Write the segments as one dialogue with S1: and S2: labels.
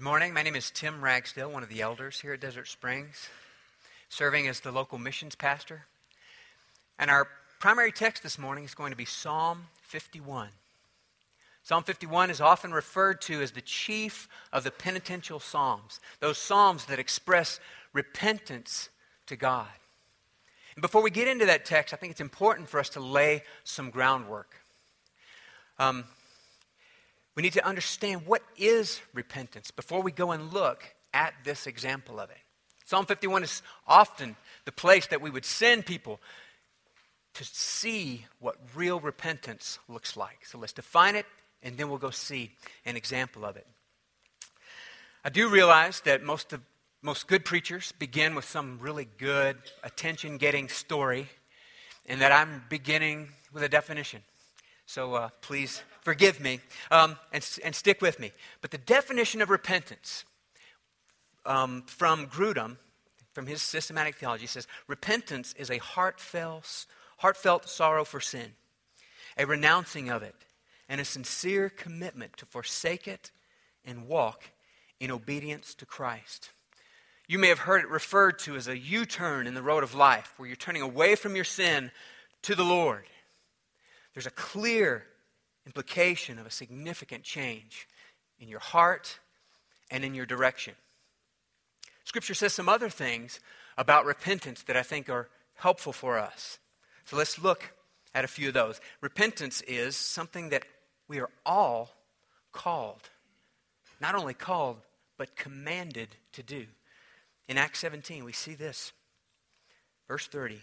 S1: Good morning. My name is Tim Ragsdale, one of the elders here at Desert Springs, serving as the local missions pastor. And our primary text this morning is going to be Psalm 51. Psalm 51 is often referred to as the chief of the penitential psalms, those psalms that express repentance to God. And before we get into that text, I think it's important for us to lay some groundwork. Um, we need to understand what is repentance before we go and look at this example of it. Psalm 51 is often the place that we would send people to see what real repentance looks like. So let's define it, and then we'll go see an example of it. I do realize that most of most good preachers begin with some really good attention getting story, and that I'm beginning with a definition. So uh, please forgive me um, and, and stick with me. But the definition of repentance um, from Grudem, from his systematic theology, says repentance is a heartfelt, heartfelt sorrow for sin, a renouncing of it, and a sincere commitment to forsake it and walk in obedience to Christ. You may have heard it referred to as a U turn in the road of life, where you're turning away from your sin to the Lord. There's a clear implication of a significant change in your heart and in your direction. Scripture says some other things about repentance that I think are helpful for us. So let's look at a few of those. Repentance is something that we are all called, not only called, but commanded to do. In Acts 17, we see this. Verse 30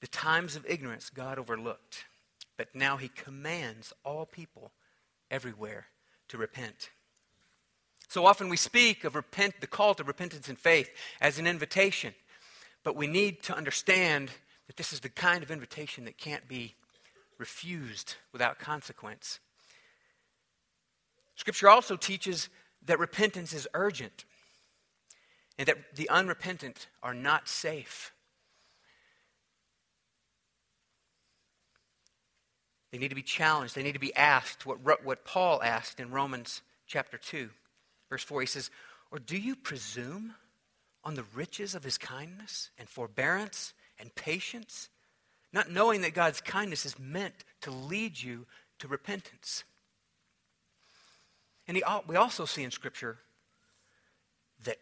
S1: The times of ignorance God overlooked but now he commands all people everywhere to repent. So often we speak of repent, the call to repentance and faith as an invitation, but we need to understand that this is the kind of invitation that can't be refused without consequence. Scripture also teaches that repentance is urgent and that the unrepentant are not safe. They need to be challenged. They need to be asked what, what Paul asked in Romans chapter 2, verse 4. He says, Or do you presume on the riches of his kindness and forbearance and patience, not knowing that God's kindness is meant to lead you to repentance? And he, we also see in Scripture that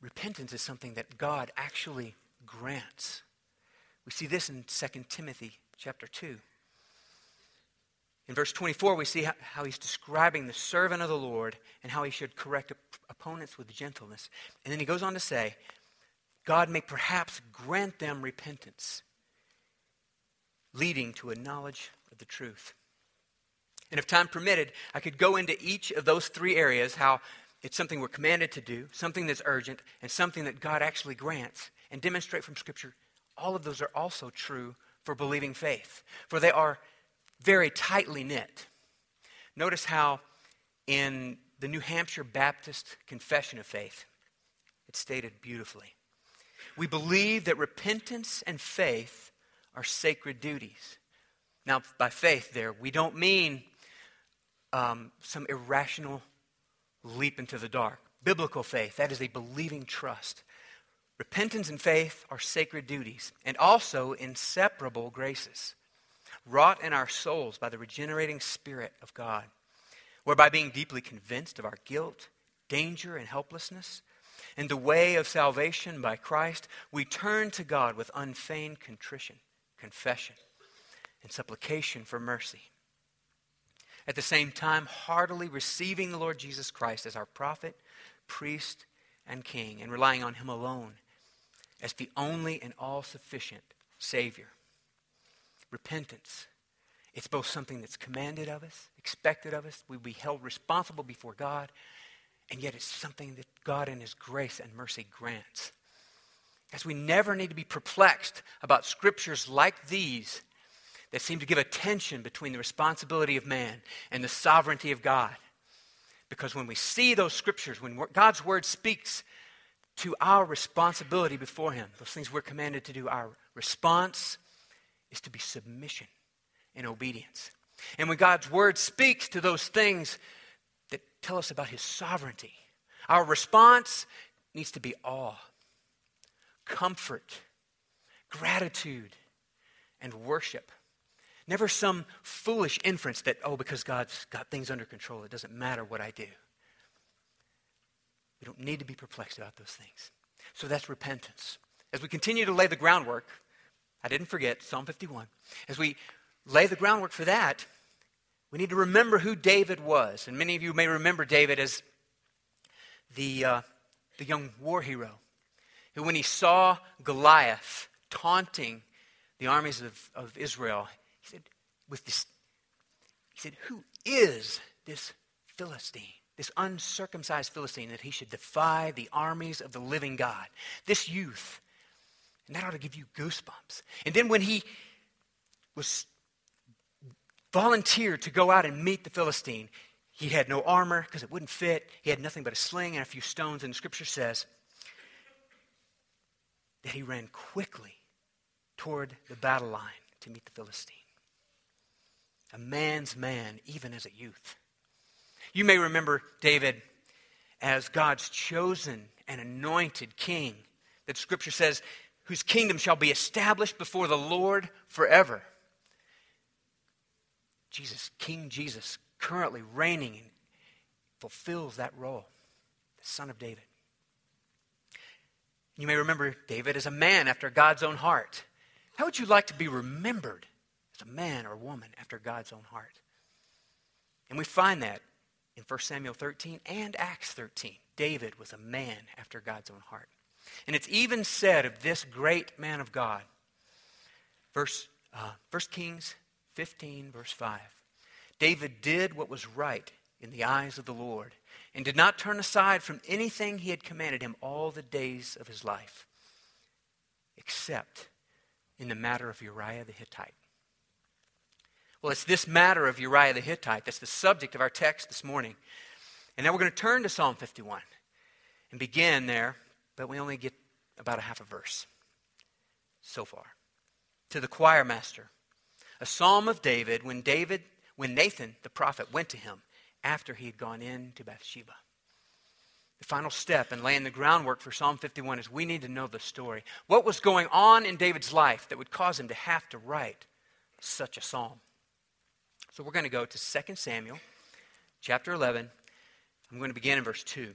S1: repentance is something that God actually grants. We see this in 2 Timothy chapter 2. In verse 24, we see how, he's describing the servant of the Lord and how he should correct opponents with gentleness. And then he goes on to say, God may perhaps grant them repentance, leading to a knowledge of the truth. And if time permitted, I could go into each of those three areas how it's something we're commanded to do, something that's urgent, and something that God actually grants, and demonstrate from Scripture all of those are also true for believing faith. For they are very tightly knit. Notice how in the New Hampshire Baptist Confession of Faith, it's stated beautifully. We believe that repentance and faith are sacred duties. Now, by faith, there, we don't mean um, some irrational leap into the dark. Biblical faith, that is a believing trust. Repentance and faith are sacred duties and also inseparable graces wrought in our souls by the regenerating Spirit of God, whereby being deeply convinced of our guilt, danger, and helplessness, and the way of salvation by Christ, we turn to God with unfeigned contrition, confession, and supplication for mercy. At the same time, heartily receiving the Lord Jesus Christ as our prophet, priest, and king, and relying on him alone as the only and all sufficient Savior repentance. It's both something that's commanded of us, expected of us. We be held responsible before God, and yet it's something that God in His grace and mercy grants. As we never need to be perplexed about scriptures like these that seem to give a tension between the responsibility of man and the sovereignty of God. Because when we see those scriptures, when God's word speaks to our responsibility before Him, those things we're commanded to do, our response is to be submission and obedience. And when God's word speaks to those things that tell us about his sovereignty, Our response needs to be awe, comfort, gratitude, and worship. Never some foolish inference that, oh, because God's got things under control, it doesn't matter what I do. We don't need to be perplexed about those things. So that's repentance. As we continue to lay the groundwork, I didn't forget Psalm 51. As we lay the groundwork for that, we need to remember who David was. And many of you may remember David as the, uh, the young war hero who, when he saw Goliath taunting the armies of, of Israel, he said, with this, he said, Who is this Philistine? This uncircumcised Philistine that he should defy the armies of the living God. This youth. And that ought to give you goosebumps. And then when he was volunteered to go out and meet the Philistine, he had no armor because it wouldn't fit. He had nothing but a sling and a few stones. And the scripture says that he ran quickly toward the battle line to meet the Philistine. A man's man, even as a youth. You may remember David as God's chosen and anointed king, that scripture says, whose kingdom shall be established before the Lord forever. Jesus, King Jesus, currently reigning fulfills that role, the son of David. You may remember David as a man after God's own heart. How would you like to be remembered as a man or woman after God's own heart? And we find that in 1 Samuel 13 and Acts 13. David was a man after God's own heart. And it's even said of this great man of God, verse, uh, 1 Kings 15, verse 5. David did what was right in the eyes of the Lord and did not turn aside from anything he had commanded him all the days of his life, except in the matter of Uriah the Hittite. Well, it's this matter of Uriah the Hittite that's the subject of our text this morning. And now we're going to turn to Psalm 51 and begin there, but we only get about a half a verse so far. To the choir master, a psalm of David when David when Nathan the prophet went to him after he had gone in to Bathsheba. The final step in laying the groundwork for Psalm 51 is we need to know the story. What was going on in David's life that would cause him to have to write such a psalm? So we're going to go to 2 Samuel chapter 11. I'm going to begin in verse 2.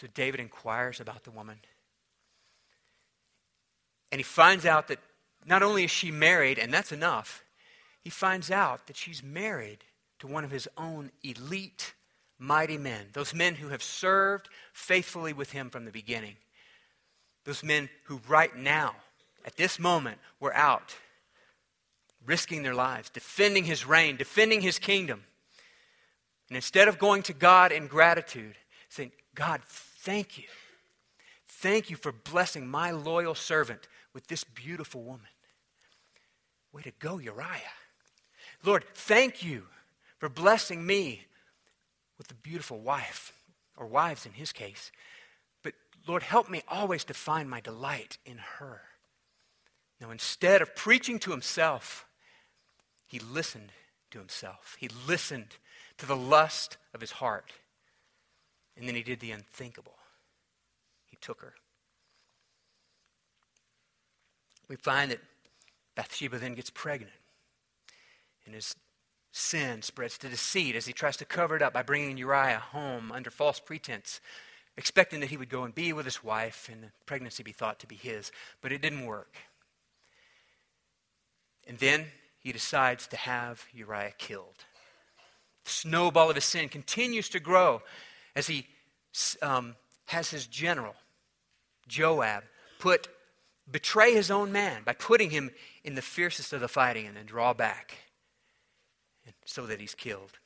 S1: So David inquires about the woman. And he finds out that not only is she married, and that's enough, he finds out that she's married to one of his own elite, mighty men. Those men who have served faithfully with him from the beginning. Those men who, right now, at this moment, were out risking their lives, defending his reign, defending his kingdom. And instead of going to God in gratitude, saying, God, thank you. Thank you for blessing my loyal servant with this beautiful woman. Way to go, Uriah. Lord, thank you for blessing me with a beautiful wife, or wives in his case. But Lord, help me always to find my delight in her. Now, instead of preaching to himself, he listened to himself. He listened to the lust of his heart. And then he did the unthinkable. He took her. We find that Bathsheba then gets pregnant. And his sin spreads to deceit as he tries to cover it up by bringing Uriah home under false pretense, expecting that he would go and be with his wife and the pregnancy be thought to be his. But it didn't work. And then he decides to have Uriah killed. The snowball of his sin continues to grow as he um, has his general, Joab, put betray his own man by putting him in the fiercest of the fighting and then draw back so that he's killed.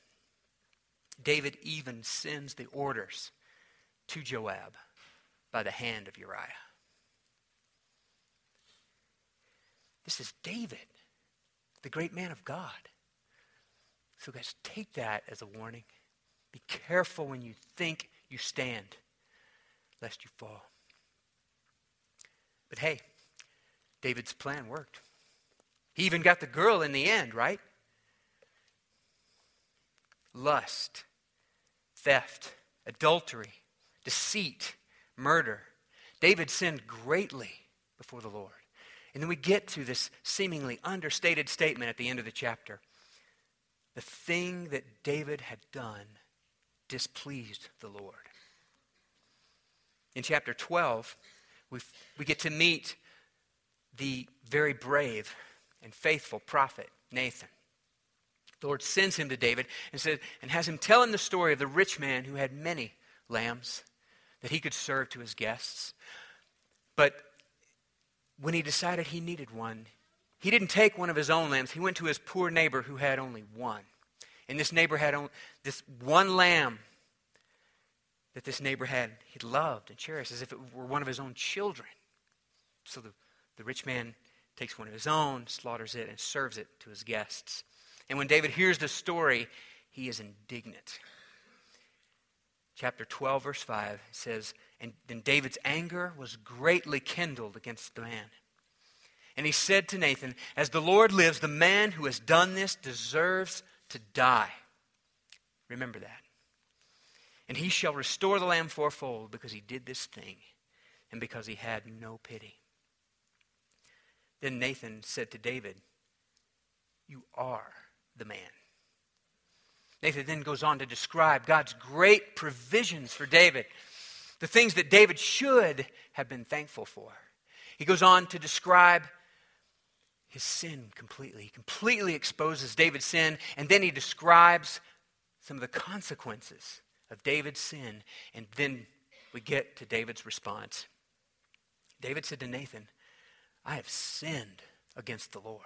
S1: David even sends the orders to Joab by the hand of Uriah. This is David, the great man of God. So, guys, take that as a warning. Be careful when you think you stand, lest you fall. But hey, David's plan worked. He even got the girl in the end, right? Lust, theft, adultery, deceit, murder. David sinned greatly before the Lord. And then we get to this seemingly understated statement at the end of the chapter. The thing that David had done displeased the Lord. In chapter 12, we we get to meet the very brave and faithful prophet, Nathan. The Lord sends him to David and said, and has him tell him the story of the rich man who had many lambs that he could serve to his guests. But when he decided he needed one, he didn't take one of his own lambs. He went to his poor neighbor who had only one. And this neighbor had this one lamb that this neighbor had, he loved and cherished as if it were one of his own children. So the, the rich man takes one of his own, slaughters it, and serves it to his guests. And when David hears the story, he is indignant. Chapter 12, verse 5 says, And then David's anger was greatly kindled against the man. And he said to Nathan, As the Lord lives, the man who has done this deserves to die. Remember that. And he shall restore the lamb fourfold because he did this thing and because he had no pity. Then Nathan said to David, You are the man. Nathan then goes on to describe God's great provisions for David, the things that David should have been thankful for. He goes on to describe his sin completely. He completely exposes David's sin, and then he describes some of the consequences of David's sin. And then we get to David's response. David said to Nathan, I have sinned against the Lord.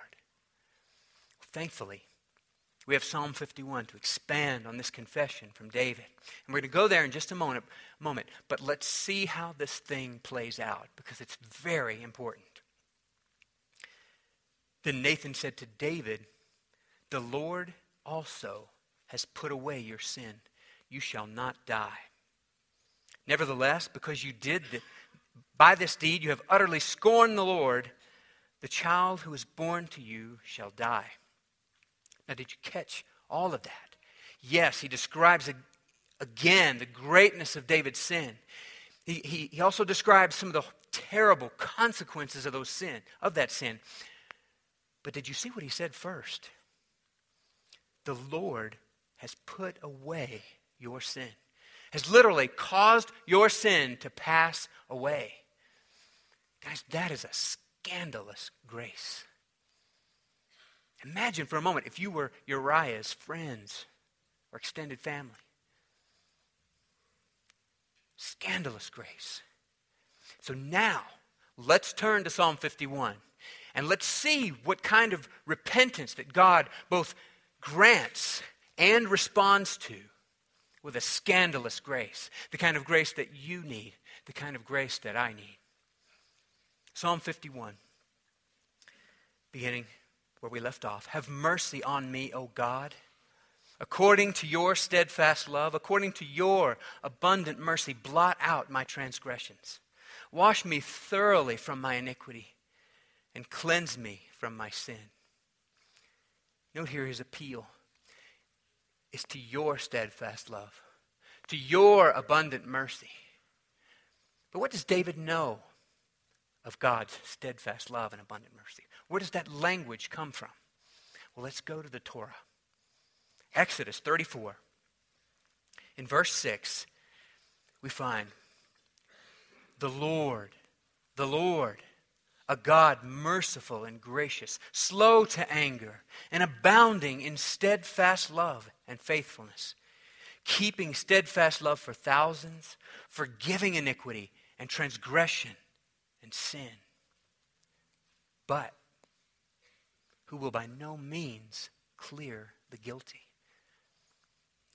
S1: Thankfully, we have Psalm 51 to expand on this confession from David. And we're going to go there in just a moment, moment, but let's see how this thing plays out because it's very important. Then Nathan said to David, The Lord also has put away your sin. You shall not die. Nevertheless, because you did the, by this deed, you have utterly scorned the Lord, the child who is born to you shall die. Now, did you catch all of that? Yes, he describes again the greatness of David's sin. He, he, he also describes some of the terrible consequences of those sin, of that sin. But did you see what he said first? The Lord has put away your sin, has literally caused your sin to pass away. Guys, that is a scandalous grace. Imagine for a moment if you were Uriah's friends or extended family. Scandalous grace. So now, let's turn to Psalm 51 and let's see what kind of repentance that God both grants and responds to with a scandalous grace, the kind of grace that you need, the kind of grace that I need. Psalm 51, beginning where we left off. Have mercy on me, O God. According to your steadfast love, according to your abundant mercy, blot out my transgressions. Wash me thoroughly from my iniquity and cleanse me from my sin. Note here his appeal is to your steadfast love, to your abundant mercy. But what does David know of God's steadfast love and abundant mercy? Where does that language come from? Well, let's go to the Torah. Exodus 34. In verse 6, we find the Lord, the Lord, a God merciful and gracious, slow to anger, and abounding in steadfast love and faithfulness, keeping steadfast love for thousands, forgiving iniquity and transgression and sin. But who will by no means clear the guilty.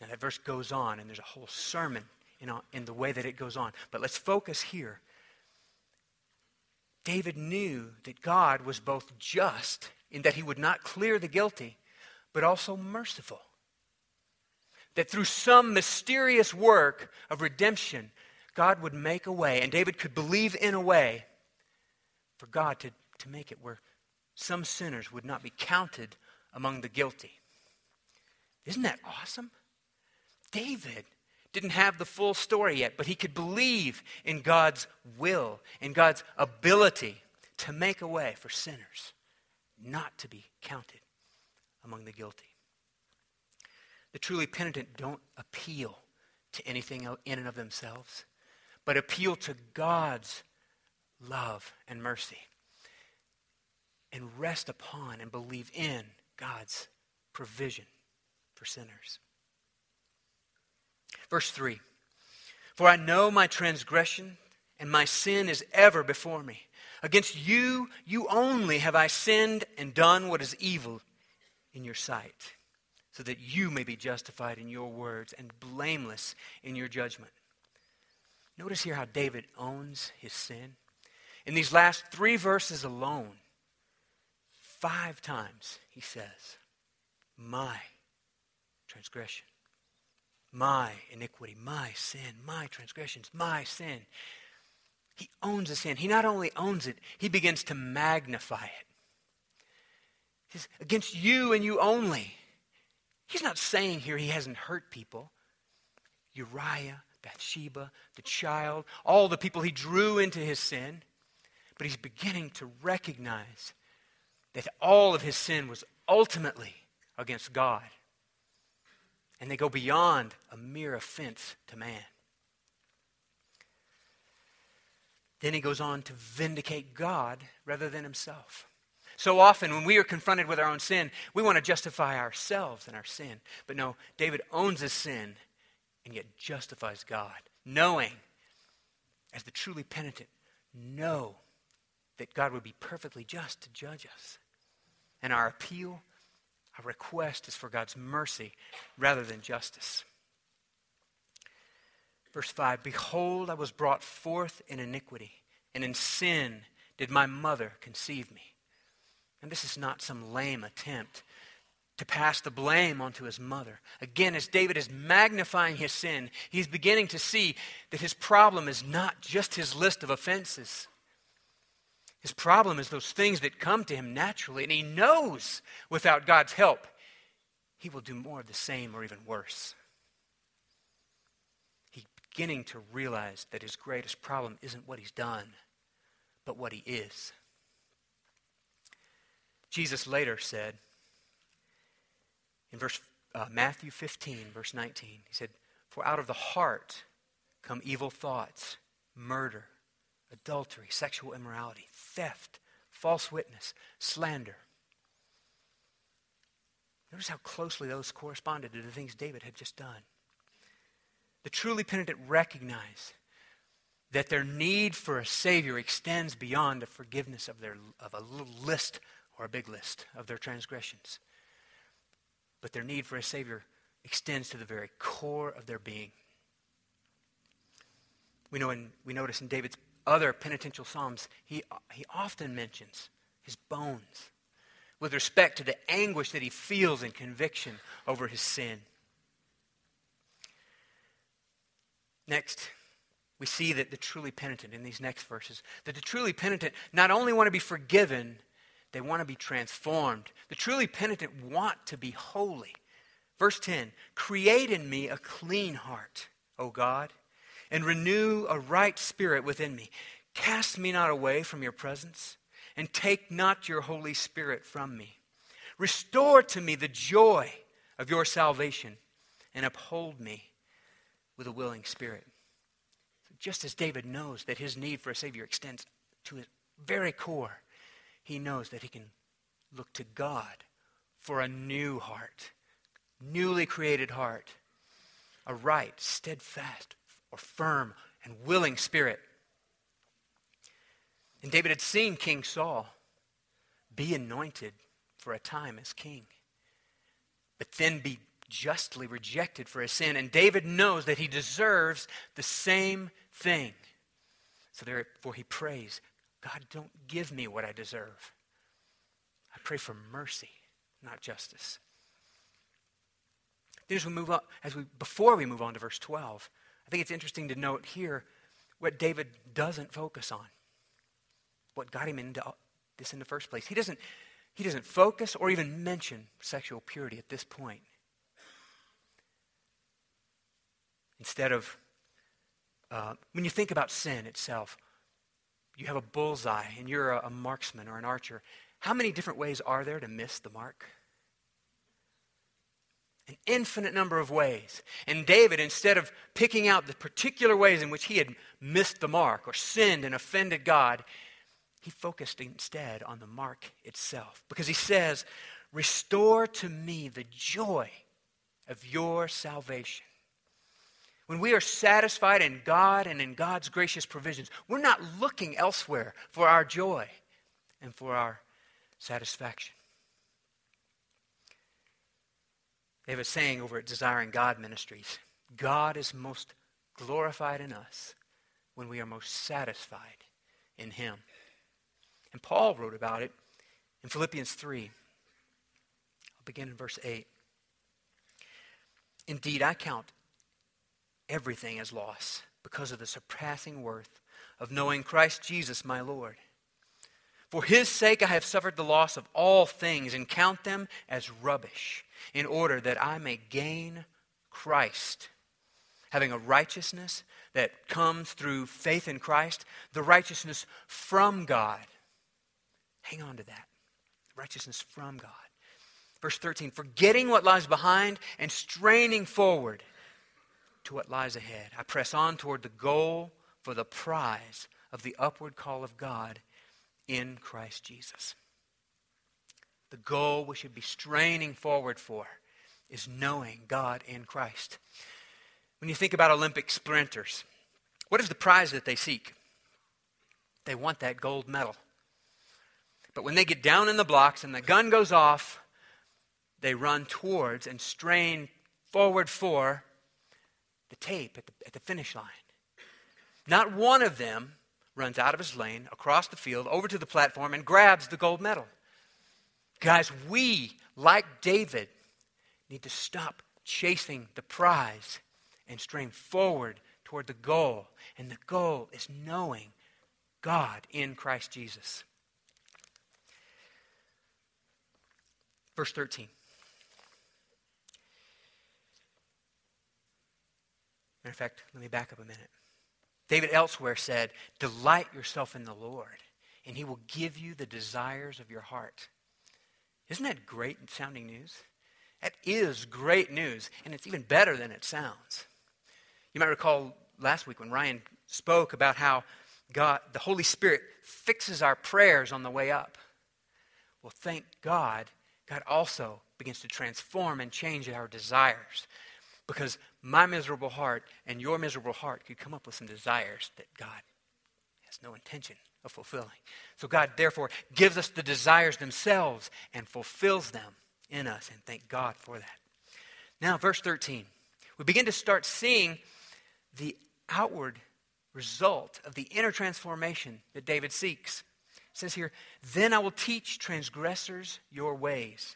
S1: Now, that verse goes on, and there's a whole sermon in, in the way that it goes on. But let's focus here. David knew that God was both just in that he would not clear the guilty, but also merciful. That through some mysterious work of redemption, God would make a way, and David could believe in a way for God to, to make it where some sinners would not be counted among the guilty. Isn't that awesome? David didn't have the full story yet, but he could believe in God's will, in God's ability to make a way for sinners not to be counted among the guilty. The truly penitent don't appeal to anything in and of themselves, but appeal to God's love and mercy and rest upon and believe in God's provision for sinners. Verse 3 For I know my transgression, and my sin is ever before me. Against you, you only have I sinned and done what is evil in your sight, so that you may be justified in your words and blameless in your judgment. Notice here how David owns his sin. In these last three verses alone, five times he says, My transgression, my iniquity, my sin, my transgressions, my sin. He owns the sin. He not only owns it, he begins to magnify it. He says, Against you and you only. He's not saying here he hasn't hurt people. Uriah, Bathsheba, the child, all the people he drew into his sin. But he's beginning to recognize that all of his sin was ultimately against God. And they go beyond a mere offense to man. Then he goes on to vindicate God rather than himself. So often, when we are confronted with our own sin, we want to justify ourselves and our sin. But no, David owns his sin and yet justifies God, knowing, as the truly penitent, know that God would be perfectly just to judge us. And our appeal, our request is for God's mercy rather than justice. Verse 5 Behold, I was brought forth in iniquity, and in sin did my mother conceive me. And this is not some lame attempt to pass the blame onto his mother. Again, as David is magnifying his sin, he's beginning to see that his problem is not just his list of offenses. His problem is those things that come to him naturally, and he knows without God's help, he will do more of the same or even worse He's beginning to realize that his greatest problem isn't what he's done, but what he is. Jesus later said in verse uh, Matthew 15, verse 19, he said, For out of the heart come evil thoughts, murder, adultery, sexual immorality, theft, false witness, slander. Notice how closely those corresponded to the things David had just done. The truly penitent recognize that their need for a Savior extends beyond the forgiveness of, their, of a little list or a big list of their transgressions. But their need for a Savior extends to the very core of their being. We, know in, we notice in David's other penitential psalms, he, he often mentions his bones with respect to the anguish that he feels in conviction over his sin. Next, we see that the truly penitent in these next verses, that the truly penitent not only want to be forgiven, they want to be transformed. The truly penitent want to be holy. Verse 10 Create in me a clean heart, O God, and renew a right spirit within me. Cast me not away from your presence, and take not your Holy Spirit from me. Restore to me the joy of your salvation, and uphold me with a willing spirit. Just as David knows that his need for a Savior extends to his very core, he knows that he can look to God for a new heart, newly created heart, a right, steadfast, or firm, and willing spirit. And David had seen King Saul be anointed for a time as king, but then be justly rejected for his sin, and David knows that he deserves the same thing. So therefore he prays, God, don't give me what I deserve. I pray for mercy, not justice. Then as we move on, as we before we move on to verse 12, I think it's interesting to note here what David doesn't focus on. What got him into this in the first place. He doesn't, he doesn't focus or even mention sexual purity at this point. Instead of, uh, when you think about sin itself, you have a bullseye and you're a, a marksman or an archer. How many different ways are there to miss the mark? An infinite number of ways. And David, instead of picking out the particular ways in which he had missed the mark or sinned and offended God, he focused instead on the mark itself. Because he says, Restore to me the joy of your salvation. When we are satisfied in God and in God's gracious provisions, we're not looking elsewhere for our joy and for our satisfaction. They have a saying over at Desiring God Ministries God is most glorified in us when we are most satisfied in Him. And Paul wrote about it in Philippians 3. I'll begin in verse 8. Indeed, I count everything as loss because of the surpassing worth of knowing Christ Jesus my Lord. For his sake I have suffered the loss of all things and count them as rubbish in order that I may gain Christ, having a righteousness that comes through faith in Christ, the righteousness from God. Hang on to that. Righteousness from God. Verse 13, forgetting what lies behind and straining forward to what lies ahead. I press on toward the goal for the prize of the upward call of God in Christ Jesus. The goal we should be straining forward for is knowing God in Christ. When you think about Olympic sprinters, what is the prize that they seek? They want that gold medal. But when they get down in the blocks and the gun goes off, they run towards and strain forward for the tape at the, at the finish line. Not one of them runs out of his lane, across the field, over to the platform, and grabs the gold medal. Guys, we, like David, need to stop chasing the prize and strain forward toward the goal. And the goal is knowing God in Christ Jesus. Verse 13. Matter of fact, let me back up a minute. David elsewhere said, Delight yourself in the Lord, and he will give you the desires of your heart. Isn't that great sounding news? That is great news, and it's even better than it sounds. You might recall last week when Ryan spoke about how God, the Holy Spirit, fixes our prayers on the way up. Well, thank God, God also begins to transform and change our desires. Because my miserable heart and your miserable heart could come up with some desires that God has no intention of fulfilling. So God, therefore, gives us the desires themselves and fulfills them in us. And thank God for that. Now, verse 13. We begin to start seeing the outward result of the inner transformation that David seeks. It says here, Then I will teach transgressors your ways,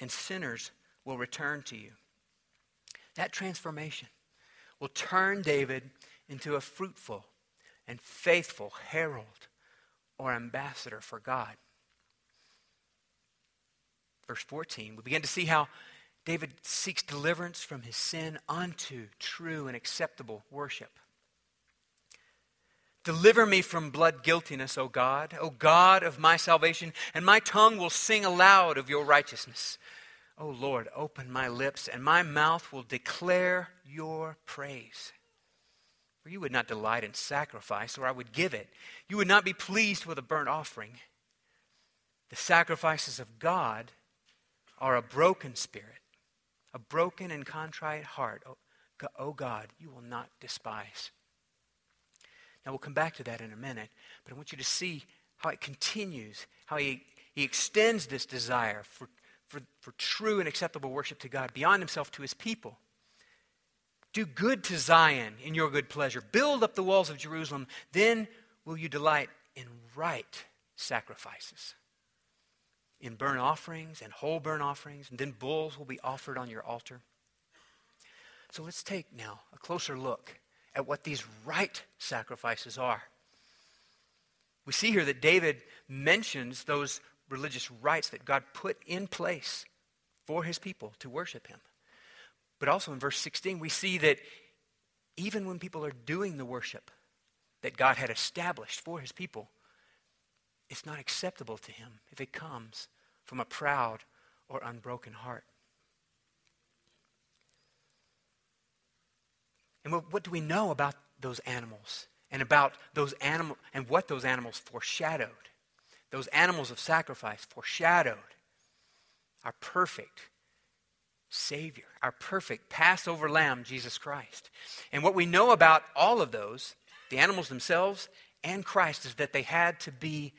S1: and sinners will return to you. That transformation will turn David into a fruitful and faithful herald or ambassador for God. Verse 14, we begin to see how David seeks deliverance from his sin unto true and acceptable worship. Deliver me from blood guiltiness, O God, O God of my salvation, and my tongue will sing aloud of your righteousness. O Lord, open my lips, and my mouth will declare your praise. For you would not delight in sacrifice, or I would give it. You would not be pleased with a burnt offering. The sacrifices of God are a broken spirit, a broken and contrite heart. O God, you will not despise. Now, we'll come back to that in a minute, but I want you to see how it continues, how he, he extends this desire for for, for true and acceptable worship to God, beyond himself to his people. Do good to Zion in your good pleasure. Build up the walls of Jerusalem. Then will you delight in right sacrifices, in burnt offerings and whole burnt offerings, and then bulls will be offered on your altar. So let's take now a closer look at what these right sacrifices are. We see here that David mentions those religious rites that God put in place for his people to worship him. But also in verse 16, we see that even when people are doing the worship that God had established for his people, it's not acceptable to him if it comes from a proud or unbroken heart. And what, what do we know about those animals and about those animal and what those animals foreshadowed? Those animals of sacrifice foreshadowed our perfect Savior, our perfect Passover lamb, Jesus Christ. And what we know about all of those, the animals themselves and Christ, is that they had to be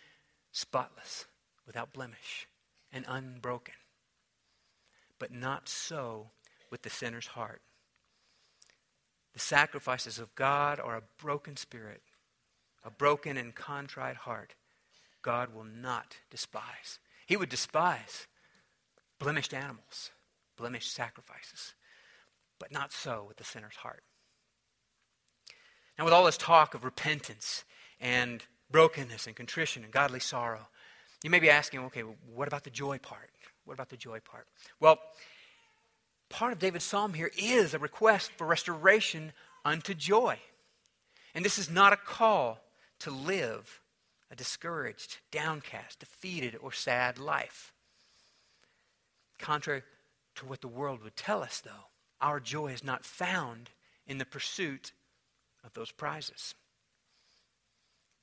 S1: spotless, without blemish, and unbroken. But not so with the sinner's heart. The sacrifices of God are a broken spirit, a broken and contrite heart. God will not despise. He would despise blemished animals, blemished sacrifices, but not so with the sinner's heart. Now, with all this talk of repentance and brokenness and contrition and godly sorrow, you may be asking, okay, what about the joy part? What about the joy part? Well, part of David's psalm here is a request for restoration unto joy. And this is not a call to live a discouraged, downcast, defeated, or sad life. Contrary to what the world would tell us, though, our joy is not found in the pursuit of those prizes.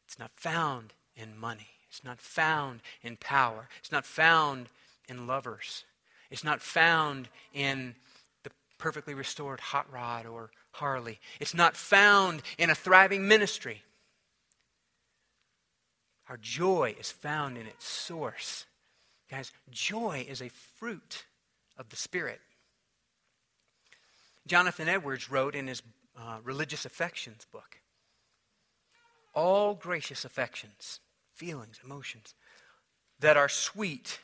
S1: It's not found in money. It's not found in power. It's not found in lovers. It's not found in the perfectly restored hot rod or Harley. It's not found in a thriving ministry. Our joy is found in its source. Guys, joy is a fruit of the Spirit. Jonathan Edwards wrote in his uh, Religious Affections book all gracious affections, feelings, emotions that are sweet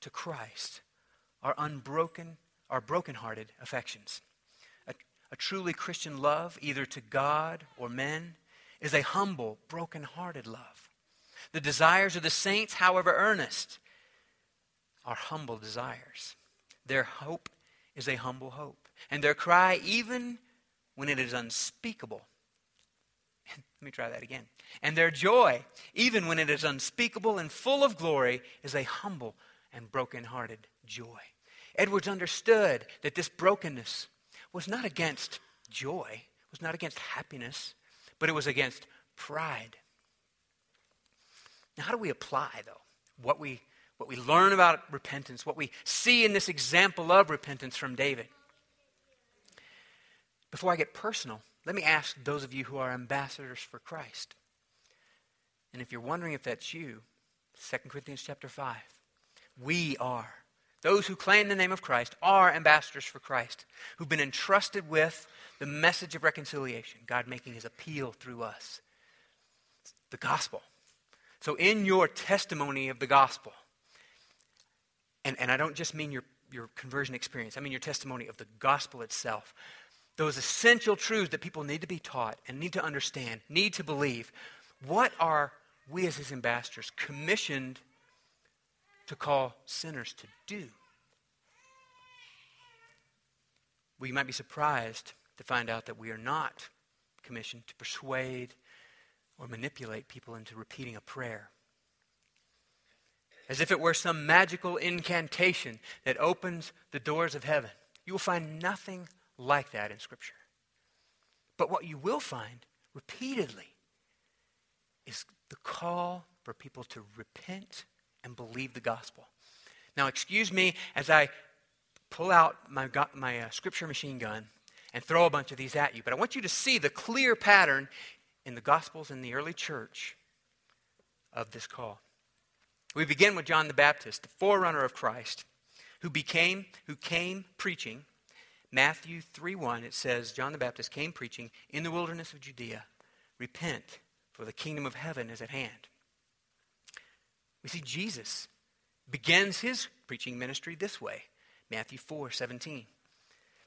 S1: to Christ are unbroken, are broken-hearted affections. A, a truly Christian love, either to God or men, is a humble, broken-hearted love. The desires of the saints, however earnest, are humble desires. Their hope is a humble hope. And their cry, even when it is unspeakable, let me try that again. And their joy, even when it is unspeakable and full of glory, is a humble and broken-hearted joy. Edwards understood that this brokenness was not against joy, was not against happiness, but it was against pride. Now, how do we apply, though, what we, what we learn about repentance, what we see in this example of repentance from David? Before I get personal, let me ask those of you who are ambassadors for Christ. And if you're wondering if that's you, 2 Corinthians chapter 5. We are. Those who claim the name of Christ are ambassadors for Christ, who've been entrusted with the message of reconciliation, God making his appeal through us. The gospel. So, in your testimony of the gospel, and, and I don't just mean your, your conversion experience, I mean your testimony of the gospel itself. Those essential truths that people need to be taught and need to understand, need to believe. What are we as his ambassadors commissioned to call sinners to do? You might be surprised to find out that we are not commissioned to persuade or manipulate people into repeating a prayer. As if it were some magical incantation that opens the doors of heaven. You will find nothing like that in Scripture. But what you will find repeatedly is the call for people to repent and believe the gospel. Now, excuse me as I pull out my, my uh, scripture machine gun and throw a bunch of these at you, but I want you to see the clear pattern in the Gospels in the early church of this call. We begin with John the Baptist, the forerunner of Christ, who became who came preaching Matthew 3:1 it says John the Baptist came preaching in the wilderness of Judea repent for the kingdom of heaven is at hand. We see Jesus begins his preaching ministry this way. Matthew 4:17.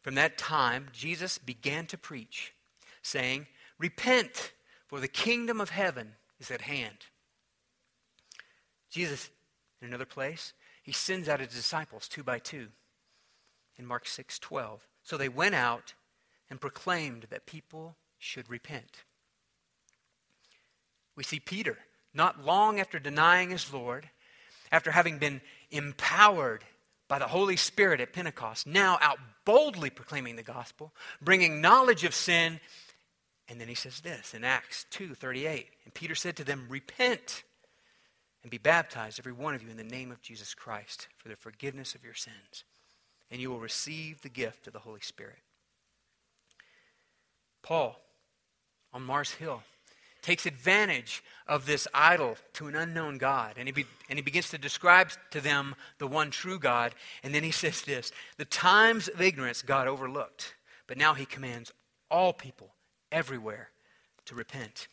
S1: From that time Jesus began to preach saying, "Repent, for the kingdom of heaven is at hand." Jesus in another place, he sends out his disciples two by two. In Mark 6:12, so they went out and proclaimed that people should repent. We see Peter, not long after denying his Lord, after having been empowered by the Holy Spirit at Pentecost, now out boldly proclaiming the gospel, bringing knowledge of sin. And then he says this in Acts 2:38, and Peter said to them, "Repent and be baptized every one of you in the name of Jesus Christ for the forgiveness of your sins." and you will receive the gift of the Holy Spirit. Paul on Mars Hill takes advantage of this idol to an unknown God. And he, be, and he begins to describe to them the one true God. And then he says this The times of ignorance God overlooked, but now he commands all people everywhere to repent.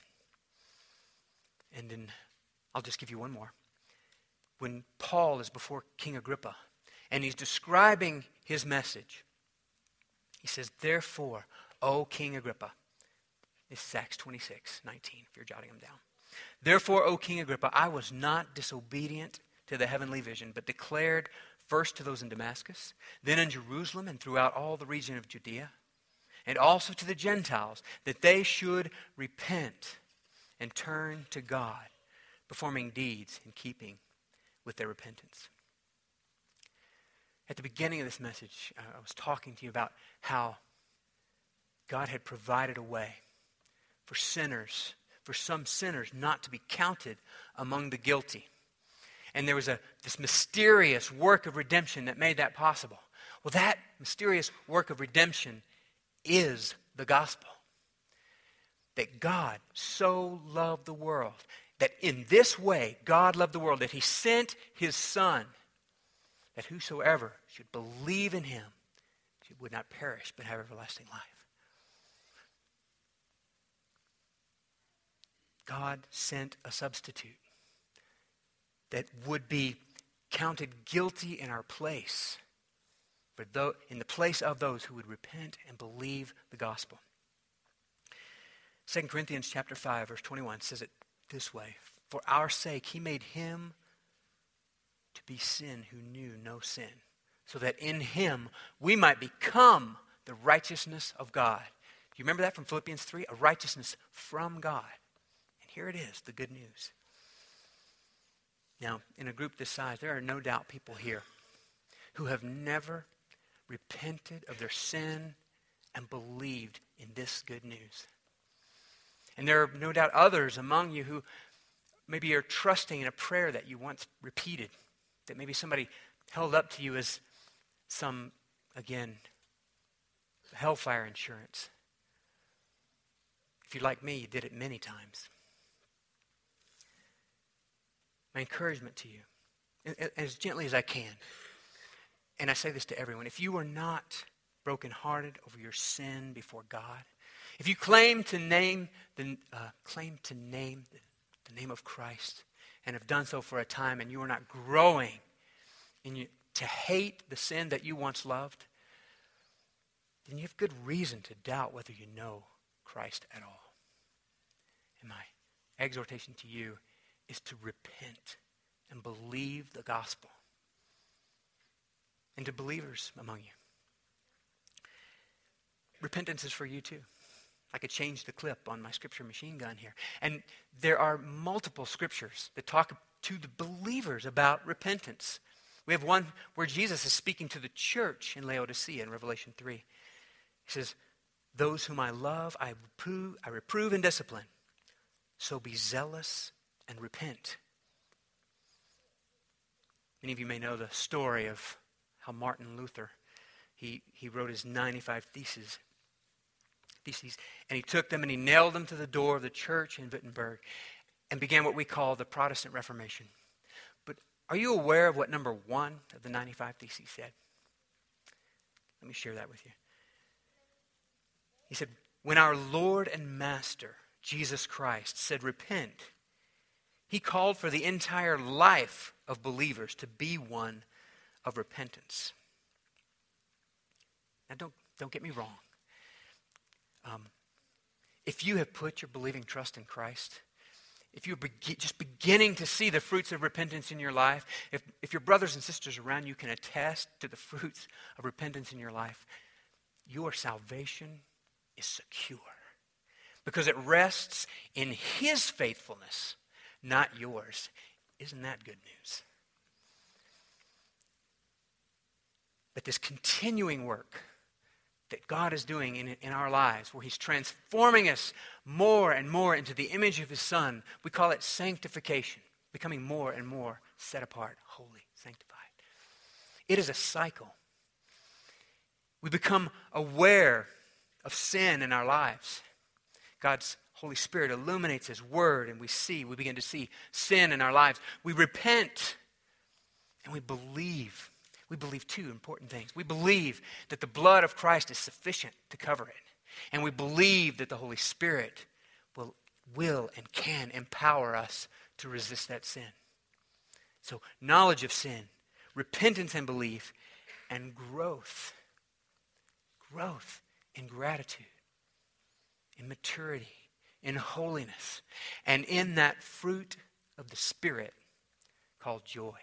S1: And then I'll just give you one more. When Paul is before King Agrippa, and he's describing his message. He says, Therefore, O King Agrippa, this is Acts 26, 19, if you're jotting them down. Therefore, O King Agrippa, I was not disobedient to the heavenly vision, but declared first to those in Damascus, then in Jerusalem and throughout all the region of Judea, and also to the Gentiles, that they should repent and turn to God, performing deeds in keeping with their repentance. At the beginning of this message, uh, I was talking to you about how God had provided a way for sinners, for some sinners not to be counted among the guilty. And there was a, this mysterious work of redemption that made that possible. Well, that mysterious work of redemption is the gospel. That God so loved the world, that in this way, God loved the world, that He sent His Son that whosoever should believe in him would not perish but have everlasting life. God sent a substitute that would be counted guilty in our place, for though, in the place of those who would repent and believe the gospel. 2 Corinthians chapter 5 verse 21 says it this way, for our sake he made him to be sin who knew no sin, so that in him we might become the righteousness of God. Do you remember that from Philippians 3? A righteousness from God. And here it is, the good news. Now, in a group this size, there are no doubt people here who have never repented of their sin and believed in this good news. And there are no doubt others among you who maybe are trusting in a prayer that you once repeated that maybe somebody held up to you as some, again, hellfire insurance. If you're like me, you did it many times. My encouragement to you, as gently as I can, and I say this to everyone if you are not brokenhearted over your sin before God, if you claim to name the, uh, claim to name the, name of Christ, and have done so for a time and you are not growing in you, to hate the sin that you once loved, then you have good reason to doubt whether you know Christ at all. And my exhortation to you is to repent and believe the gospel. And to believers among you. Repentance is for you too. I could change the clip on my scripture machine gun here. And there are multiple scriptures that talk to the believers about repentance. We have one where Jesus is speaking to the church in Laodicea in Revelation 3. He says, Those whom I love, I reprove, I reprove and discipline. So be zealous and repent. Many of you may know the story of how Martin Luther, he, he wrote his 95 Theses theses, and he took them and he nailed them to the door of the church in Wittenberg and began what we call the Protestant Reformation. But Are you aware of what number one of the 95 Theses said? Let me share that with you. He said, When our Lord and Master, Jesus Christ, said, Repent, he called for the entire life of believers to be one of repentance. Now, don't, don't get me wrong. Um, if you have put your believing trust in Christ, if you're be- just beginning to see the fruits of repentance in your life, if, if your brothers and sisters around you can attest to the fruits of repentance in your life, your salvation is secure because it rests in His faithfulness, not yours. Isn't that good news? This continuing work that God is doing in, in our lives, where He's transforming us more and more into the image of His Son. We call it sanctification, becoming more and more set apart, holy, sanctified. It is a cycle. We become aware of sin in our lives. God's Holy Spirit illuminates His Word, and we see, we begin to see sin in our lives. We repent, and we believe we believe two important things. We believe that the blood of Christ is sufficient to cover it. And we believe that the Holy Spirit will, will and can empower us to resist that sin. So, knowledge of sin, repentance and belief, and growth. Growth in gratitude, in maturity, in holiness, and in that fruit of the Spirit called joy.